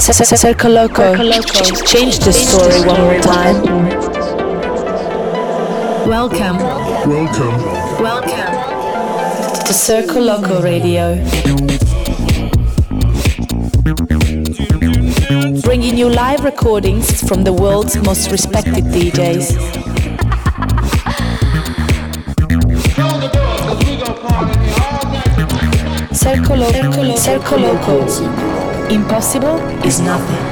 Circo Loco. Change the story one more time. Welcome. Welcome. Welcome to Circo Loco Radio. Bringing you live recordings from the world's most respected DJs. Circo Loco. Circo Loco. Impossible is nothing.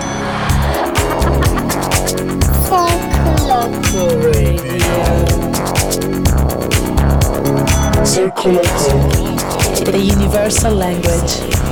Circle The universal language.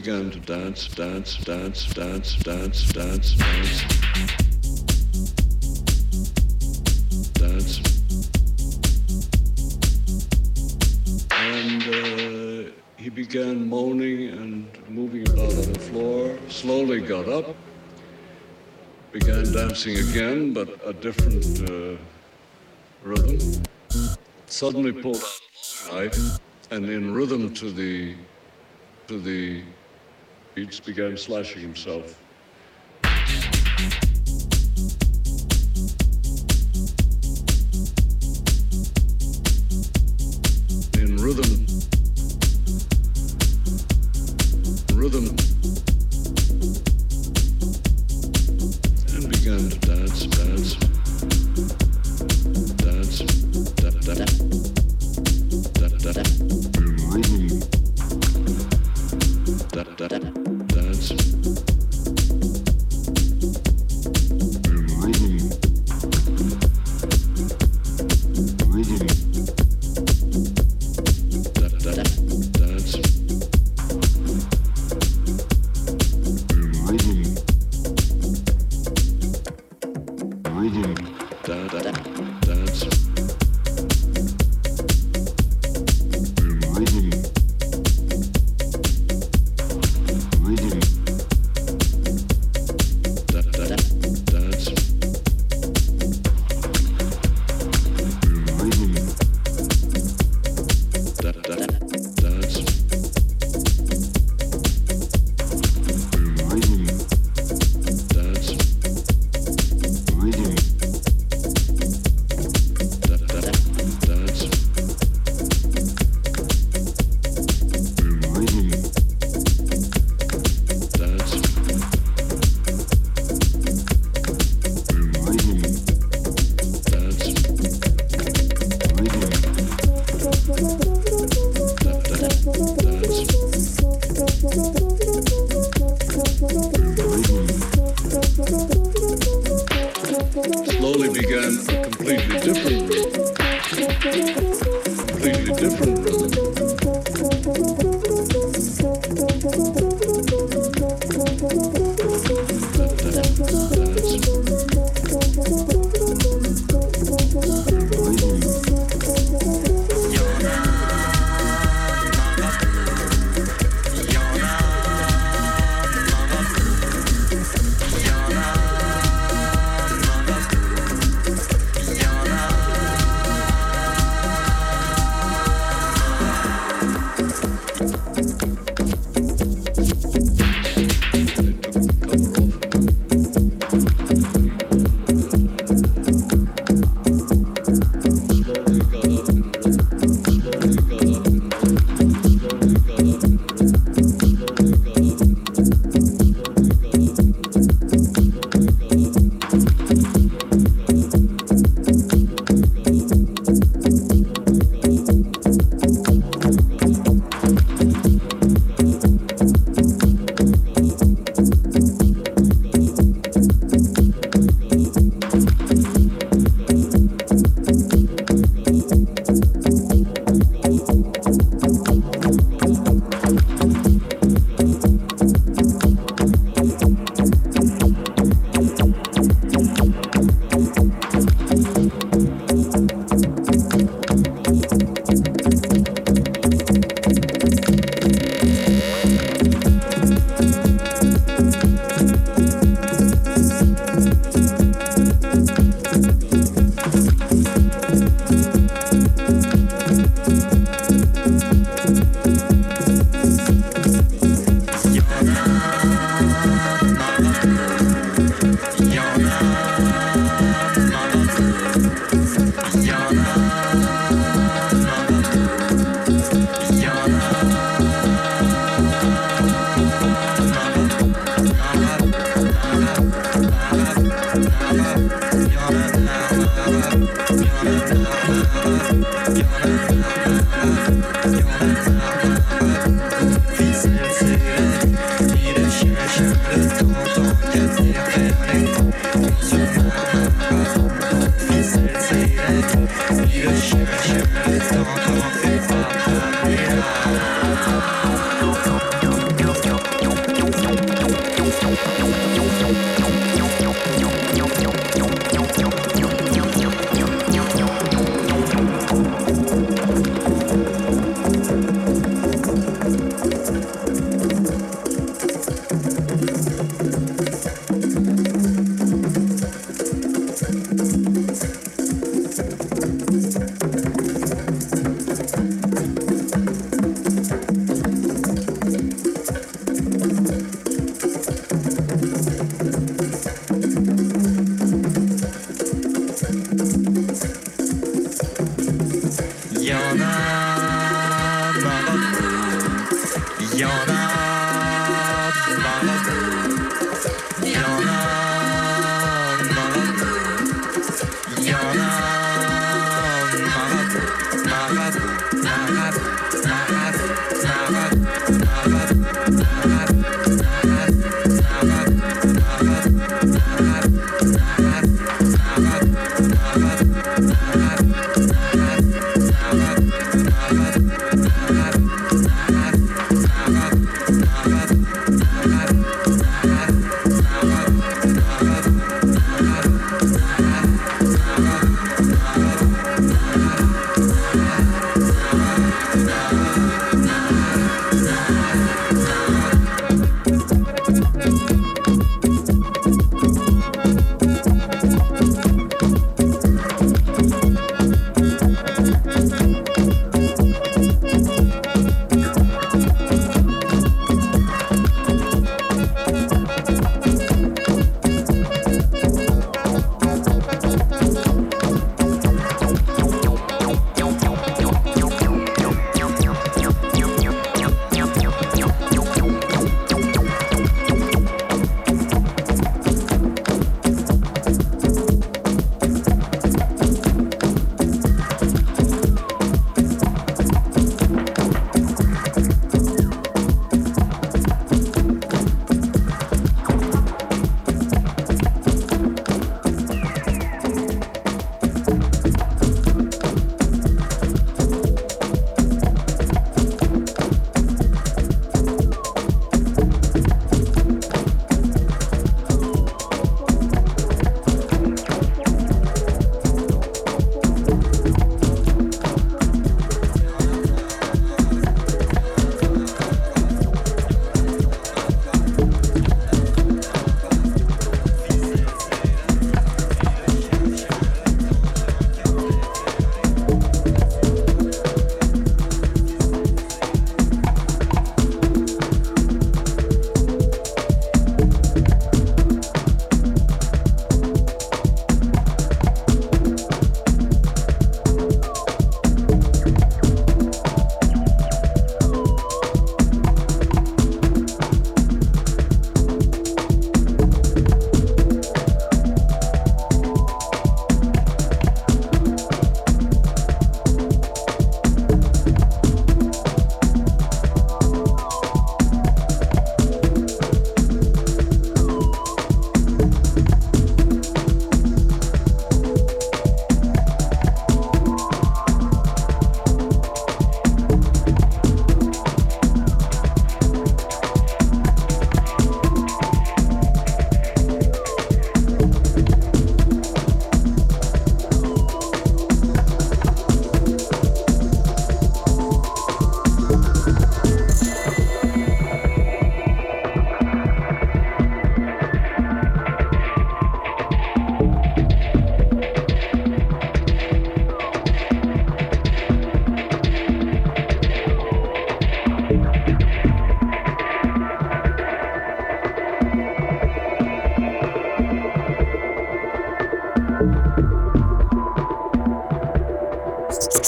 Dance, dance, dance, dance, dance, dance. Dance. And uh, he began moaning and moving about on the floor, slowly got up, began dancing again, but a different uh, rhythm. Suddenly pulled out a long knife and in rhythm to the to the beats, began slashing himself. In rhythm, rhythm,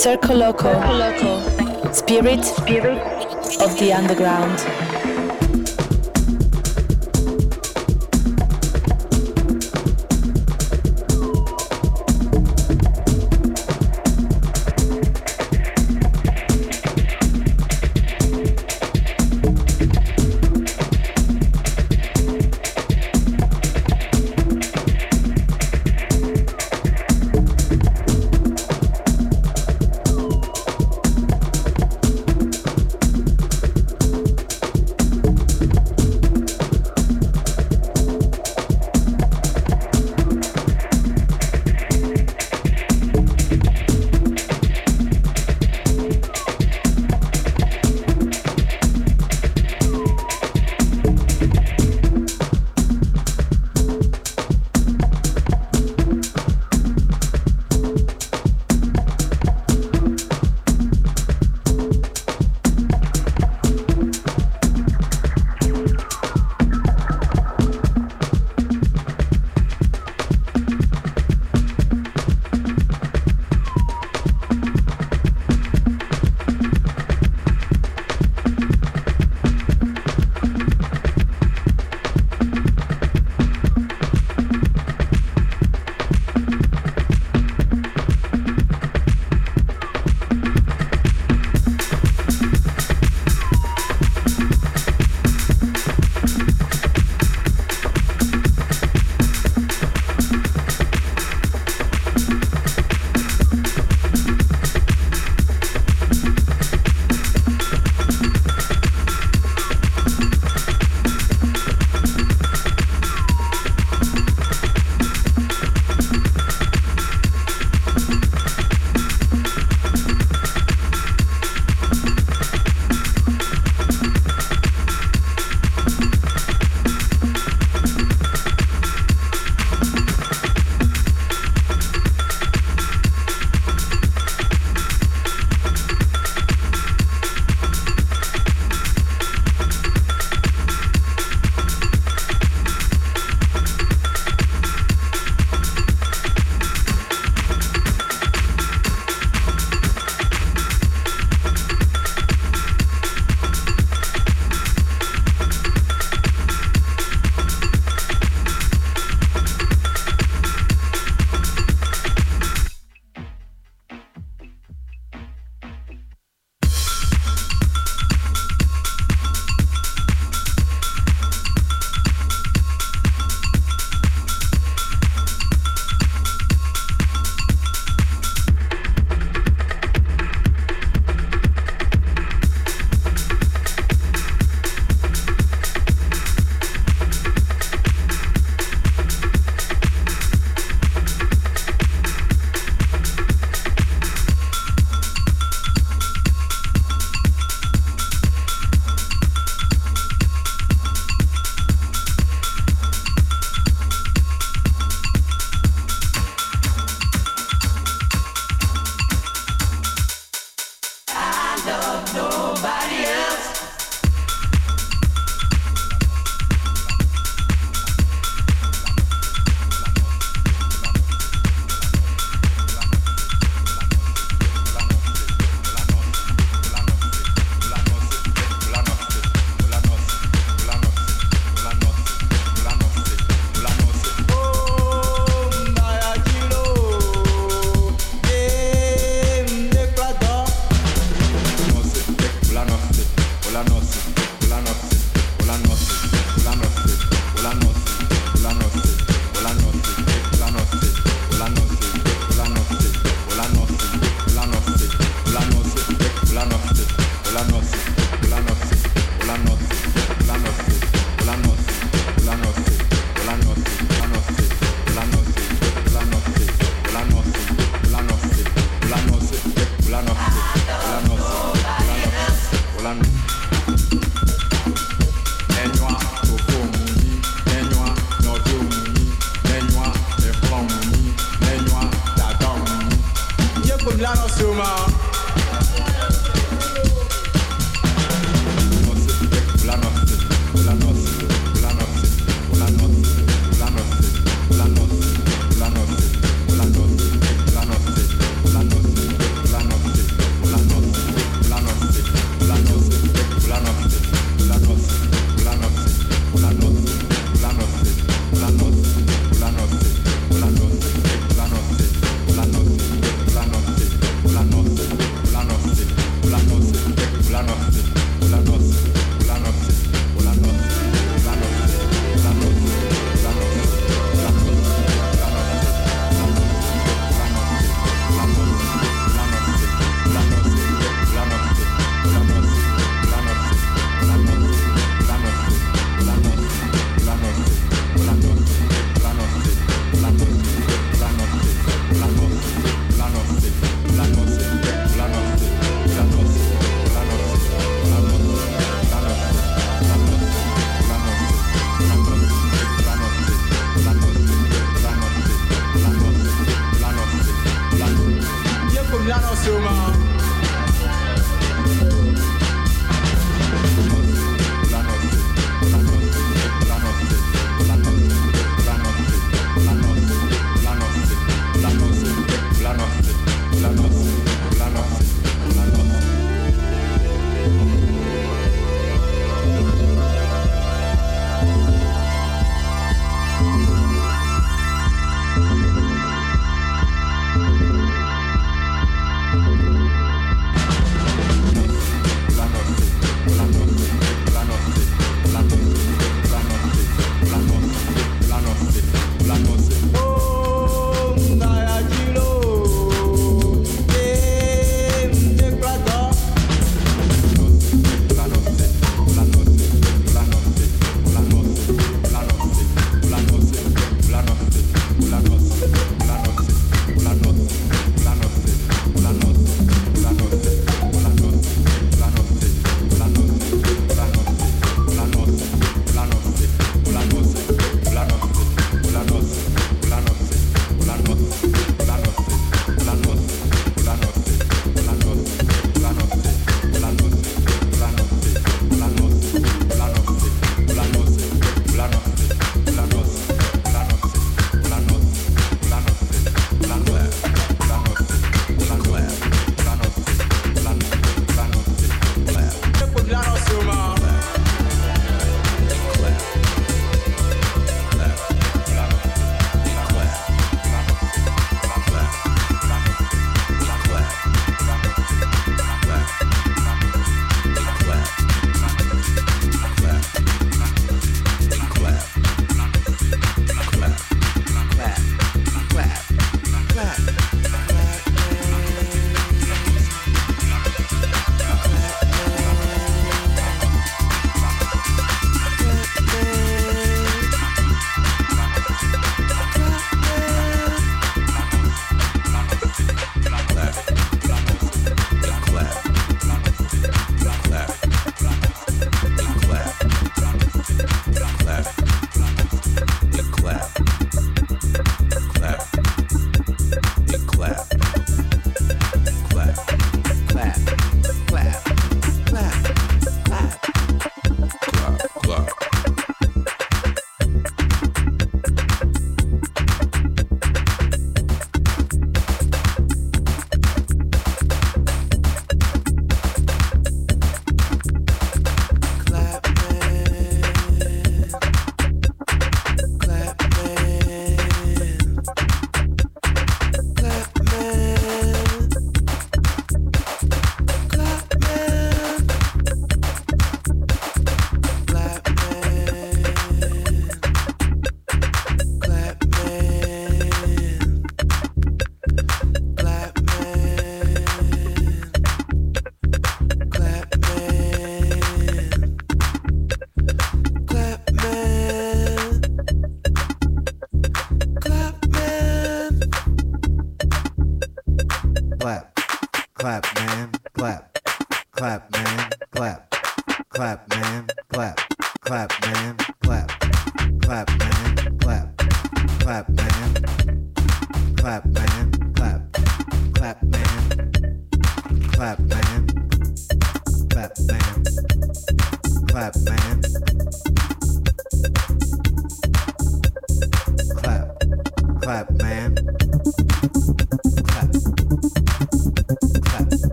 Circo Loco, Spirit, Spirit of the Underground.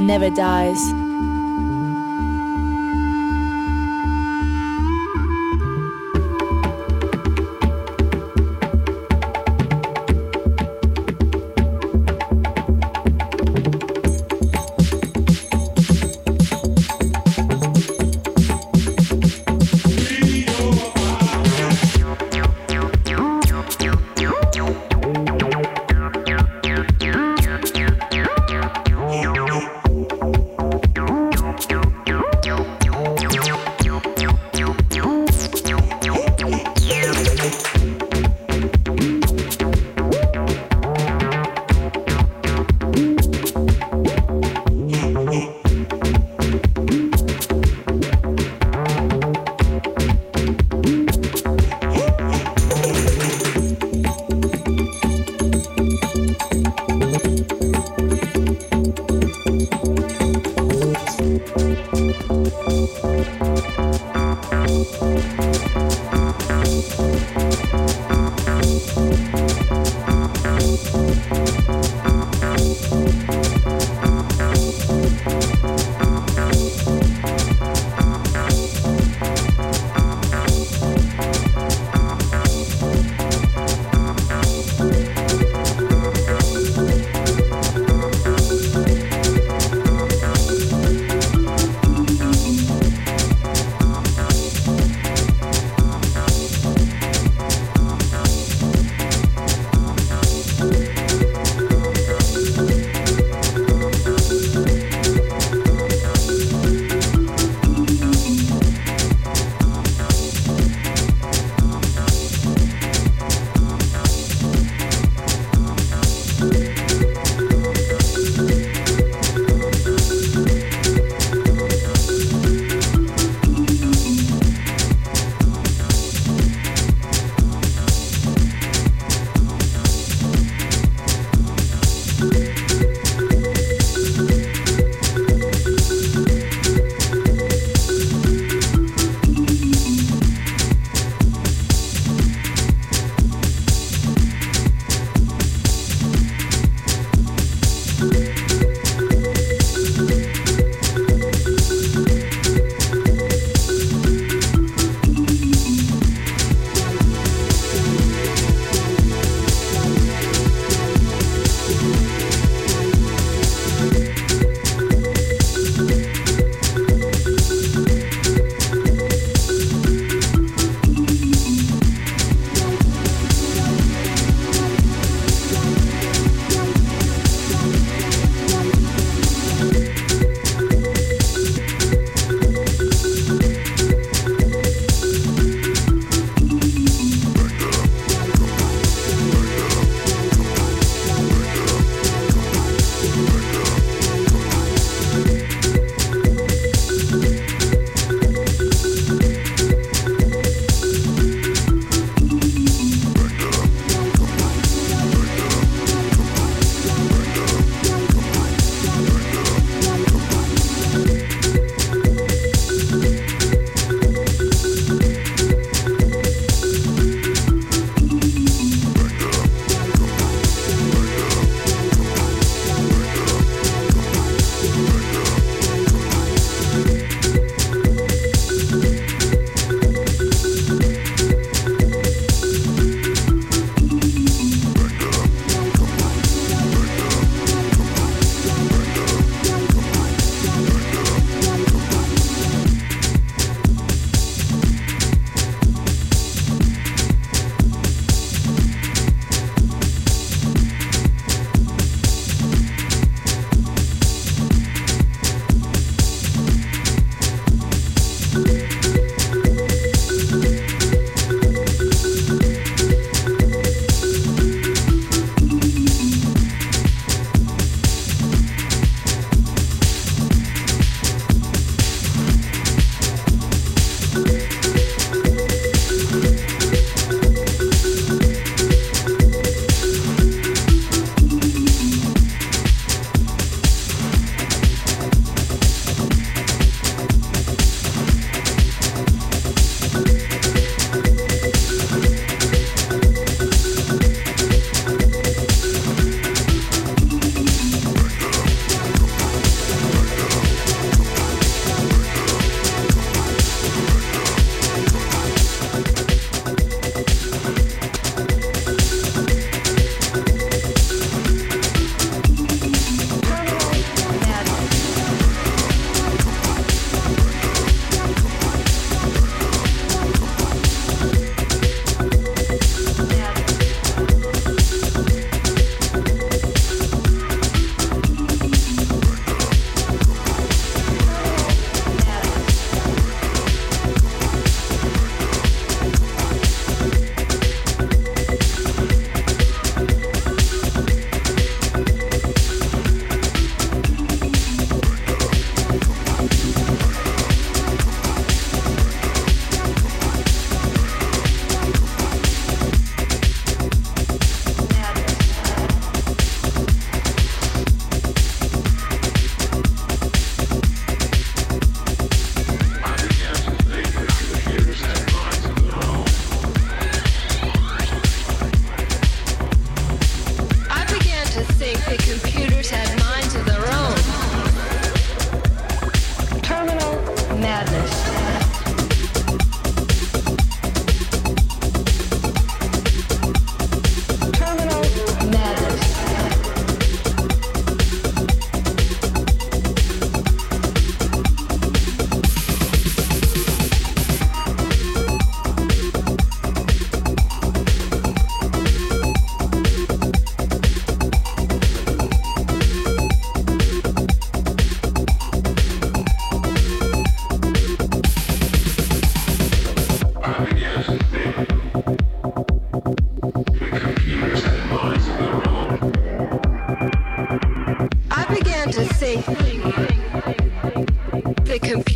Never dies.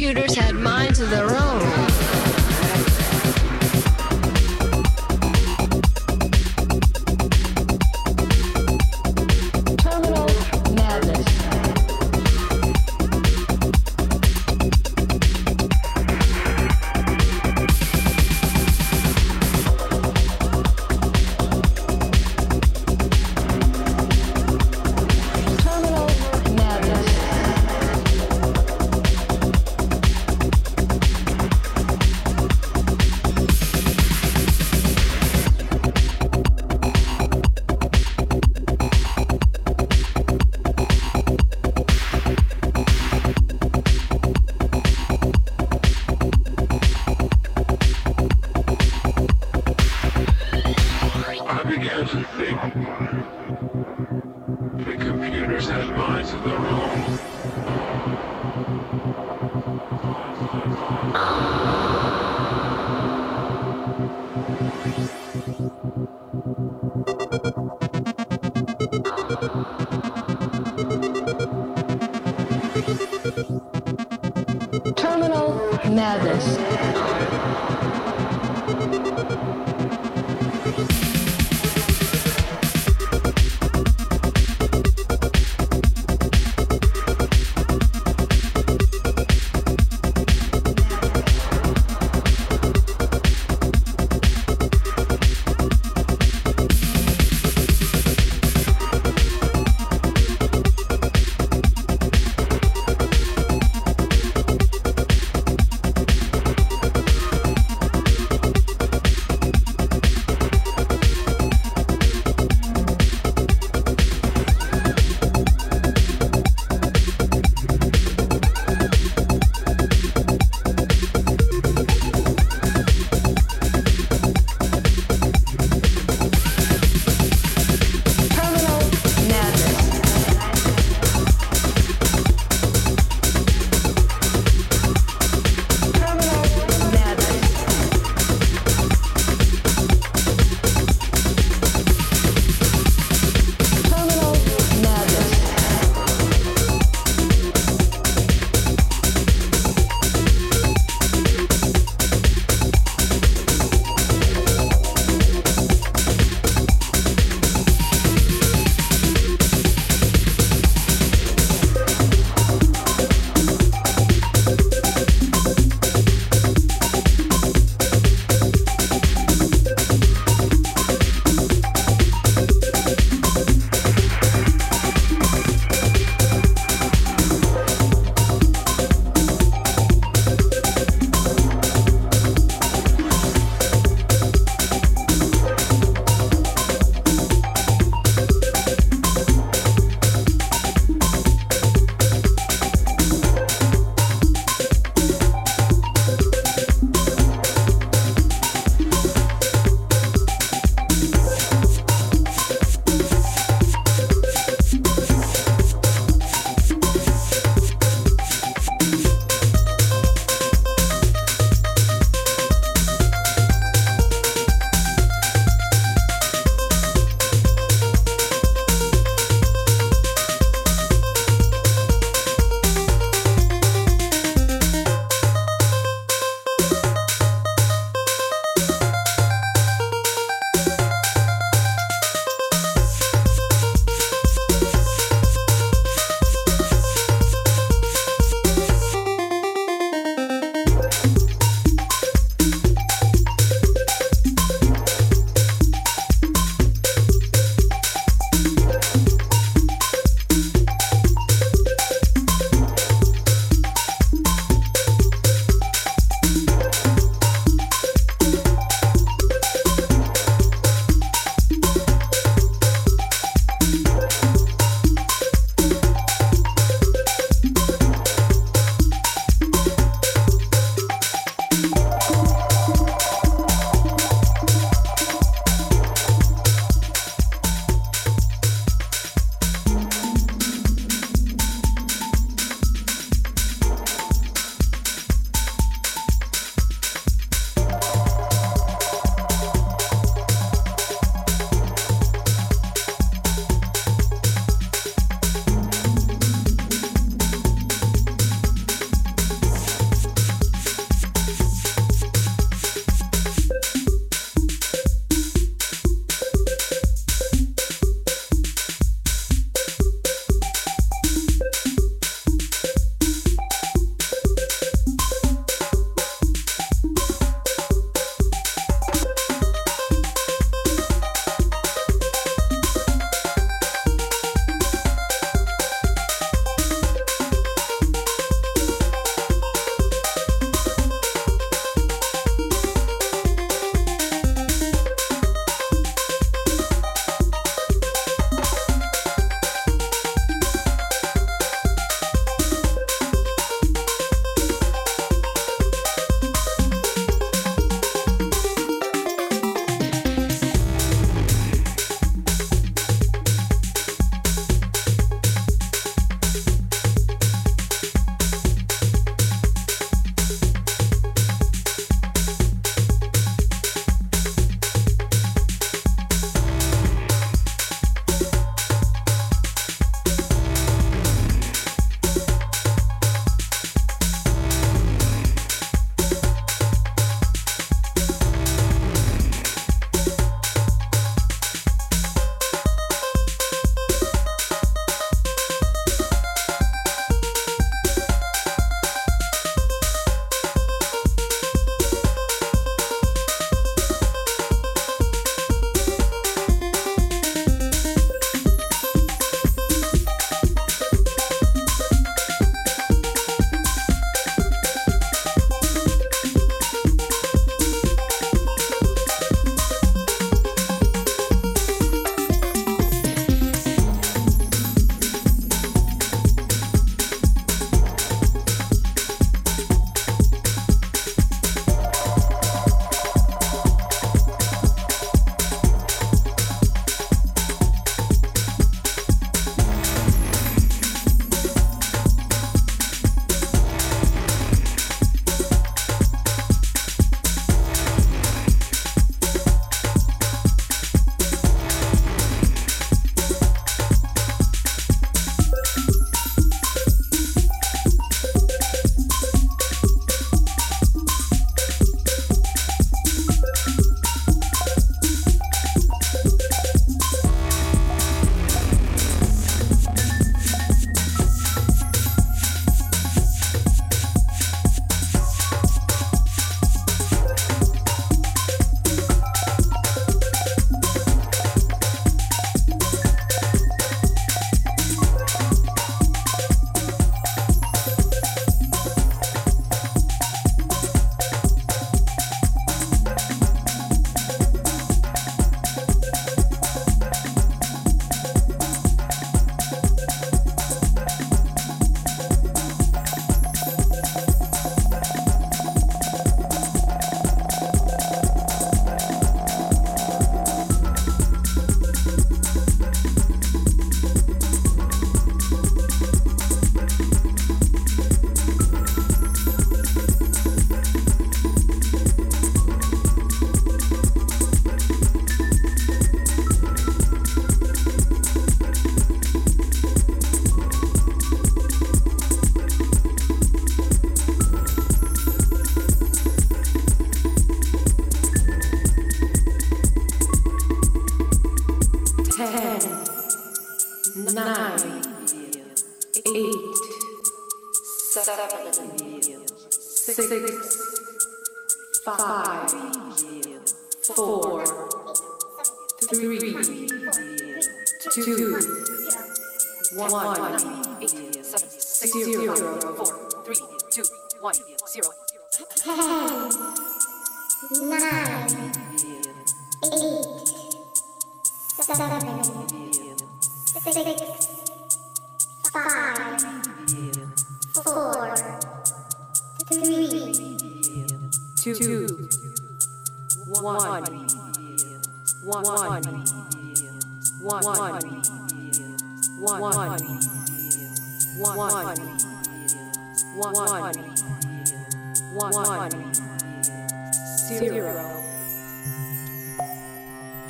스케줄을 어, 잘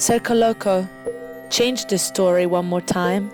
Circo Loco, change the story one more time.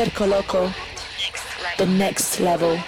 Circo Loco, the next level.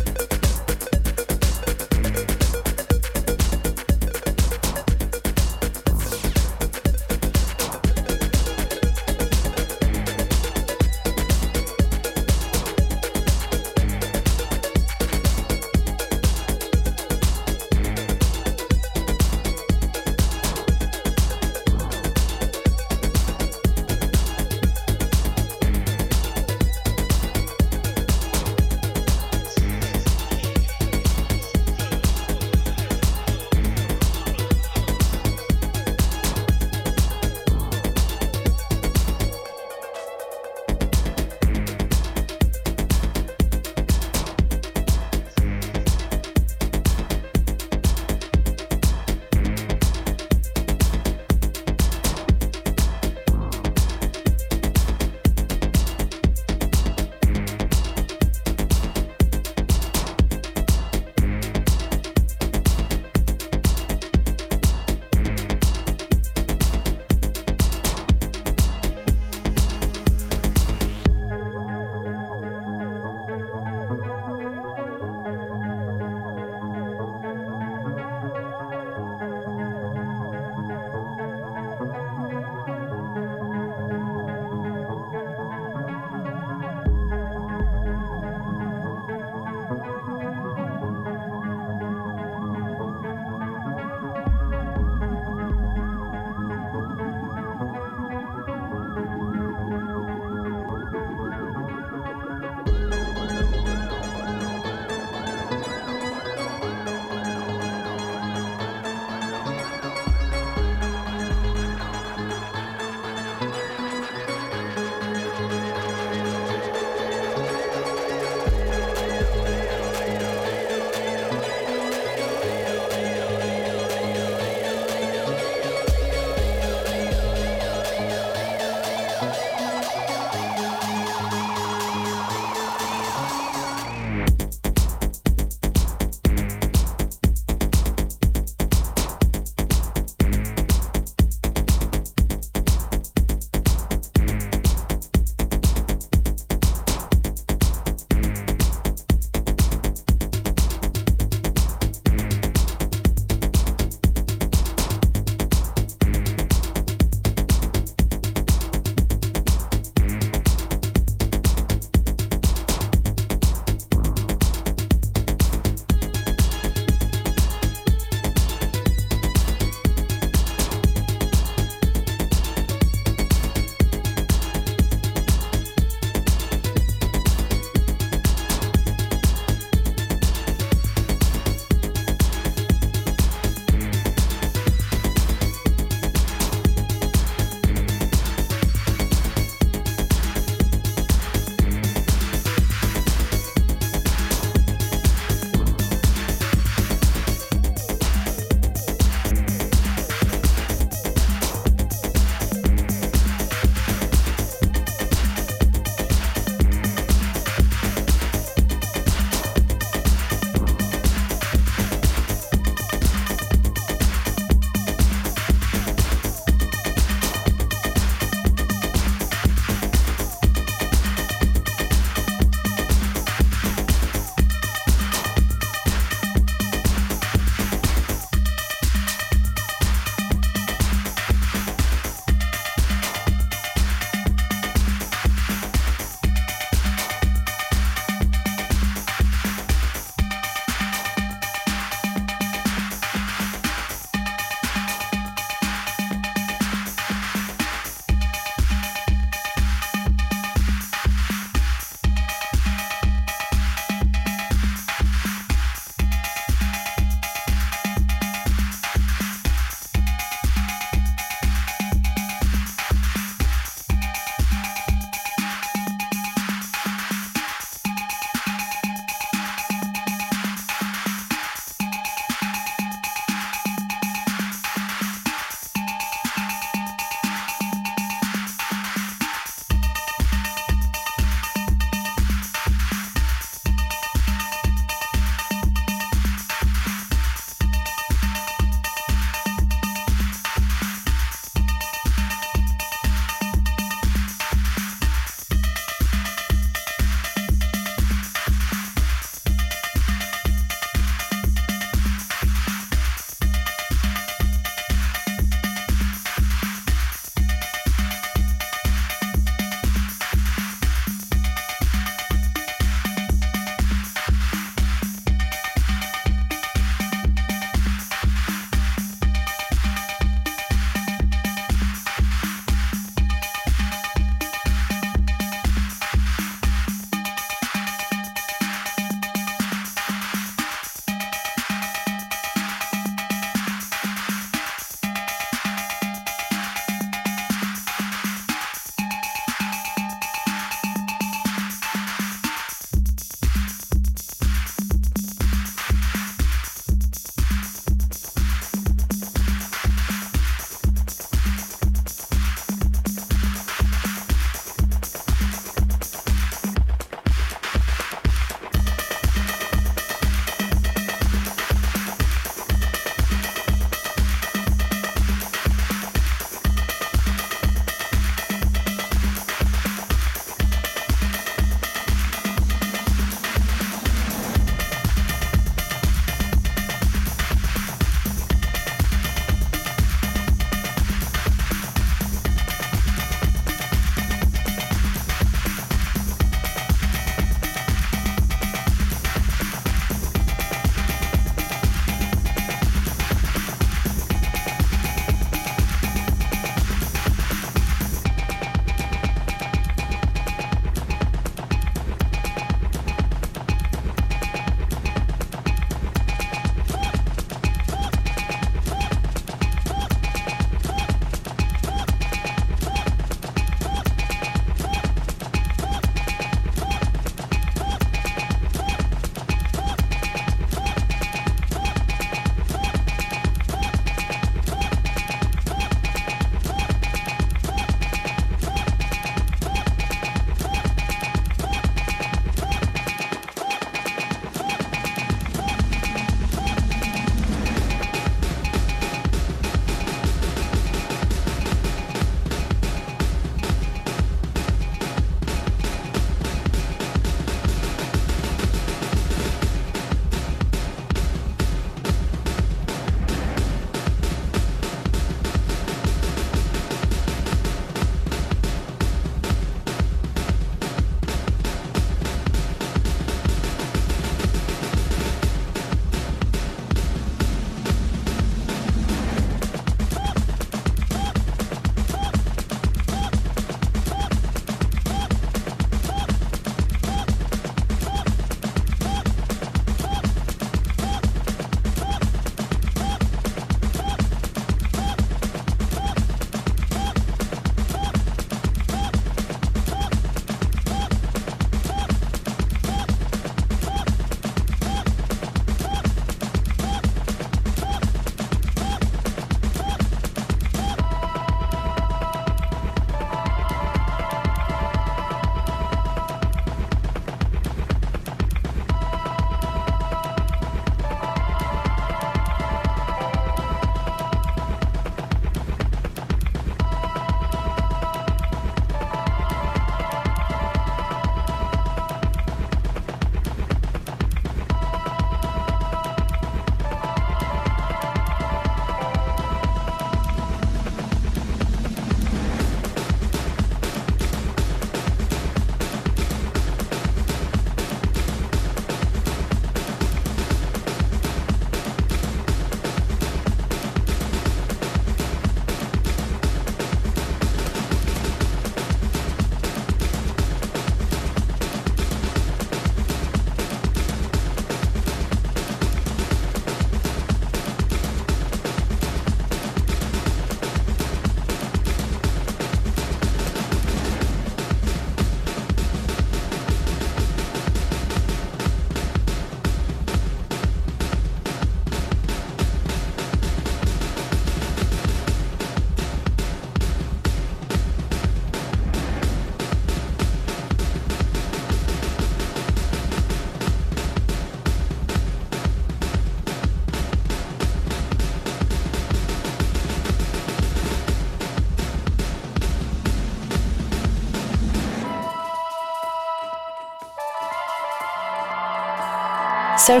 Ser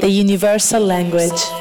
the universal language.